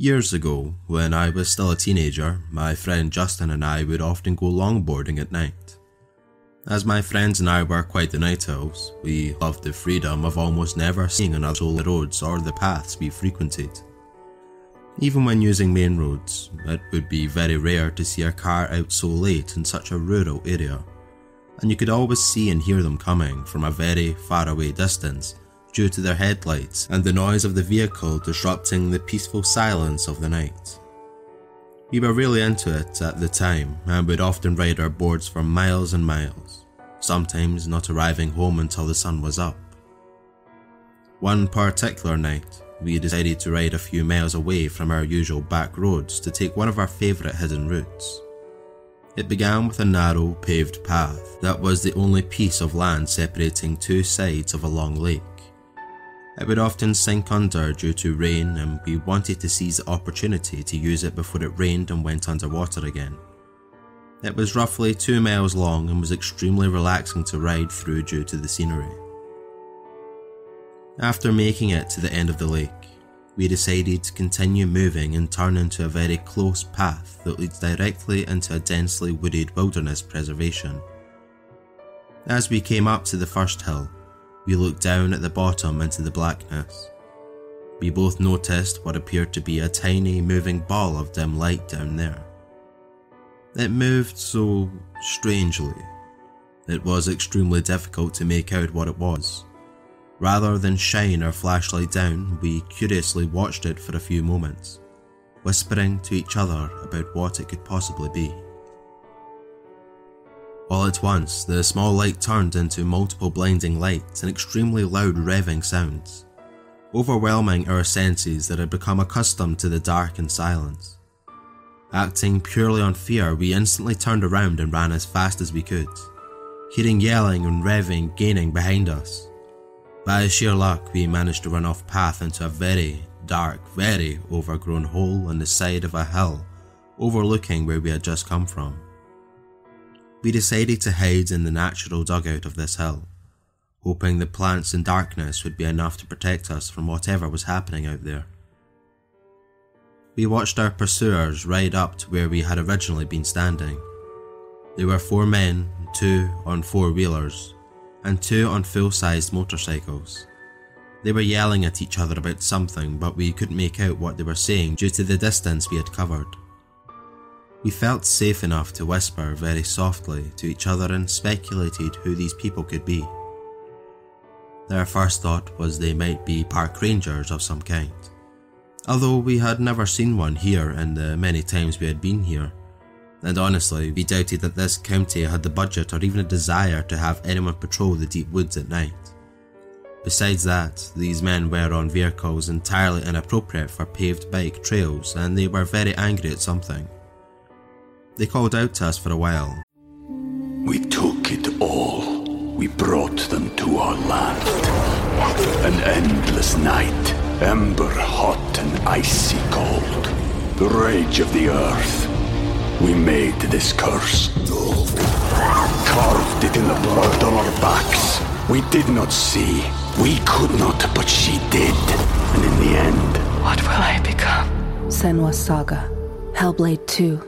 Years ago, when I was still a teenager, my friend Justin and I would often go longboarding at night. As my friends and I were quite the night owls, we loved the freedom of almost never seeing another soul the roads or the paths we frequented. Even when using main roads, it would be very rare to see a car out so late in such a rural area, and you could always see and hear them coming from a very far away distance due to their headlights and the noise of the vehicle disrupting the peaceful silence of the night. We were really into it at the time and would often ride our boards for miles and miles, sometimes not arriving home until the sun was up. One particular night, we decided to ride a few miles away from our usual back roads to take one of our favourite hidden routes. It began with a narrow, paved path that was the only piece of land separating two sides of a long lake. It would often sink under due to rain, and we wanted to seize the opportunity to use it before it rained and went underwater again. It was roughly two miles long and was extremely relaxing to ride through due to the scenery. After making it to the end of the lake, we decided to continue moving and turn into a very close path that leads directly into a densely wooded wilderness preservation. As we came up to the first hill, we looked down at the bottom into the blackness. We both noticed what appeared to be a tiny moving ball of dim light down there. It moved so strangely. It was extremely difficult to make out what it was. Rather than shine our flashlight down, we curiously watched it for a few moments, whispering to each other about what it could possibly be. All at once, the small light turned into multiple blinding lights and extremely loud revving sounds, overwhelming our senses that had become accustomed to the dark and silence. Acting purely on fear, we instantly turned around and ran as fast as we could, hearing yelling and revving gaining behind us. By sheer luck, we managed to run off path into a very dark, very overgrown hole on the side of a hill overlooking where we had just come from. We decided to hide in the natural dugout of this hill, hoping the plants and darkness would be enough to protect us from whatever was happening out there. We watched our pursuers ride up to where we had originally been standing. There were four men, two on four wheelers, and two on full sized motorcycles. They were yelling at each other about something, but we couldn't make out what they were saying due to the distance we had covered. We felt safe enough to whisper very softly to each other and speculated who these people could be. Their first thought was they might be park rangers of some kind. Although we had never seen one here in the many times we had been here, and honestly, we doubted that this county had the budget or even a desire to have anyone patrol the deep woods at night. Besides that, these men were on vehicles entirely inappropriate for paved bike trails and they were very angry at something. They called out to us for a while. we took it all. We brought them to our land. An endless night, ember hot and icy cold. The rage of the earth. We made this curse. Carved it in the blood on our backs. We did not see. We could not, but she did. And in the end, What will I become? Senua's Saga. Hellblade 2.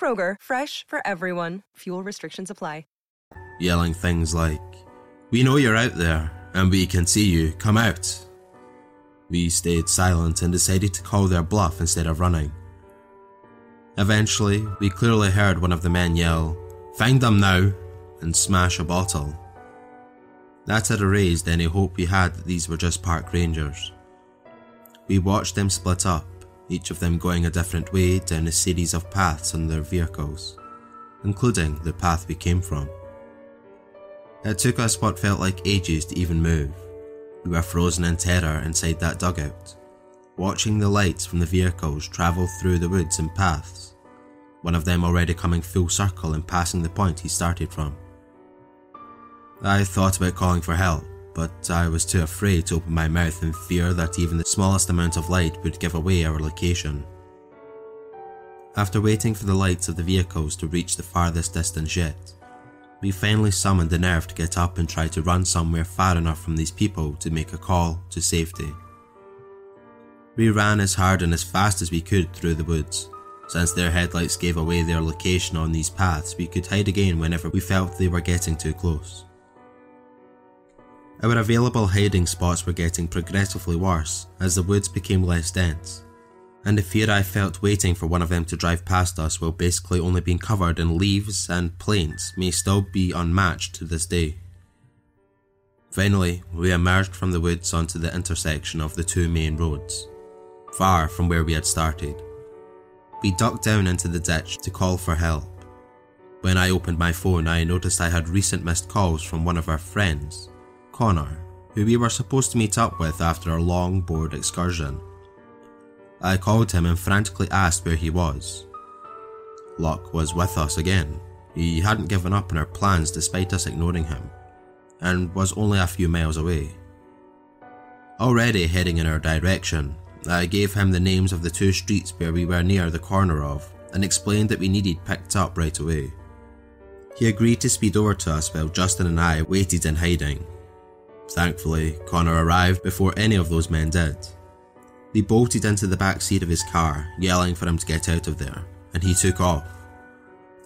Kroger, fresh for everyone. Fuel restrictions apply yelling things like, We know you're out there, and we can see you, come out. We stayed silent and decided to call their bluff instead of running. Eventually, we clearly heard one of the men yell, Find them now! and smash a bottle. That had erased any hope we had that these were just park rangers. We watched them split up, each of them going a different way down a series of paths on their vehicles, including the path we came from. It took us what felt like ages to even move. We were frozen in terror inside that dugout, watching the lights from the vehicles travel through the woods and paths, one of them already coming full circle and passing the point he started from. I thought about calling for help, but I was too afraid to open my mouth in fear that even the smallest amount of light would give away our location. After waiting for the lights of the vehicles to reach the farthest distance yet, we finally summoned the nerve to get up and try to run somewhere far enough from these people to make a call to safety. We ran as hard and as fast as we could through the woods. Since their headlights gave away their location on these paths, we could hide again whenever we felt they were getting too close. Our available hiding spots were getting progressively worse as the woods became less dense, and the fear I felt waiting for one of them to drive past us while basically only being covered in leaves and planes may still be unmatched to this day. Finally, we emerged from the woods onto the intersection of the two main roads, far from where we had started. We ducked down into the ditch to call for help. When I opened my phone, I noticed I had recent missed calls from one of our friends, Connor, who we were supposed to meet up with after our long board excursion. I called him and frantically asked where he was. Luck was with us again. He hadn't given up on our plans despite us ignoring him, and was only a few miles away. Already heading in our direction, I gave him the names of the two streets where we were near the corner of and explained that we needed picked up right away. He agreed to speed over to us while Justin and I waited in hiding. Thankfully, Connor arrived before any of those men did. We bolted into the back seat of his car, yelling for him to get out of there, and he took off.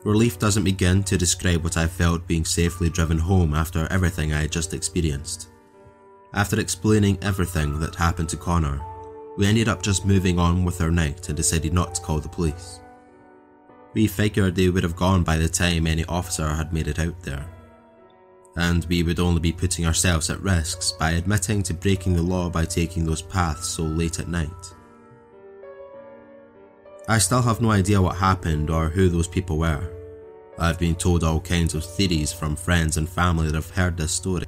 Relief doesn't begin to describe what I felt being safely driven home after everything I had just experienced. After explaining everything that happened to Connor, we ended up just moving on with our night and decided not to call the police. We figured they would have gone by the time any officer had made it out there and we would only be putting ourselves at risks by admitting to breaking the law by taking those paths so late at night. I still have no idea what happened or who those people were. I've been told all kinds of theories from friends and family that have heard this story.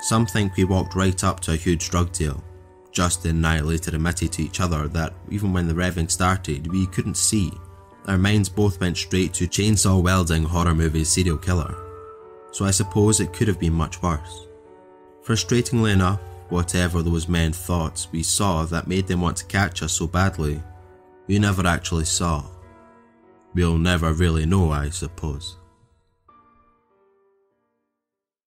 Some think we walked right up to a huge drug deal. Justin and I later admitted to each other that even when the revving started, we couldn't see. Our minds both went straight to chainsaw welding horror movie serial killer so I suppose it could have been much worse. Frustratingly enough, whatever those men thought we saw that made them want to catch us so badly, we never actually saw. We'll never really know, I suppose.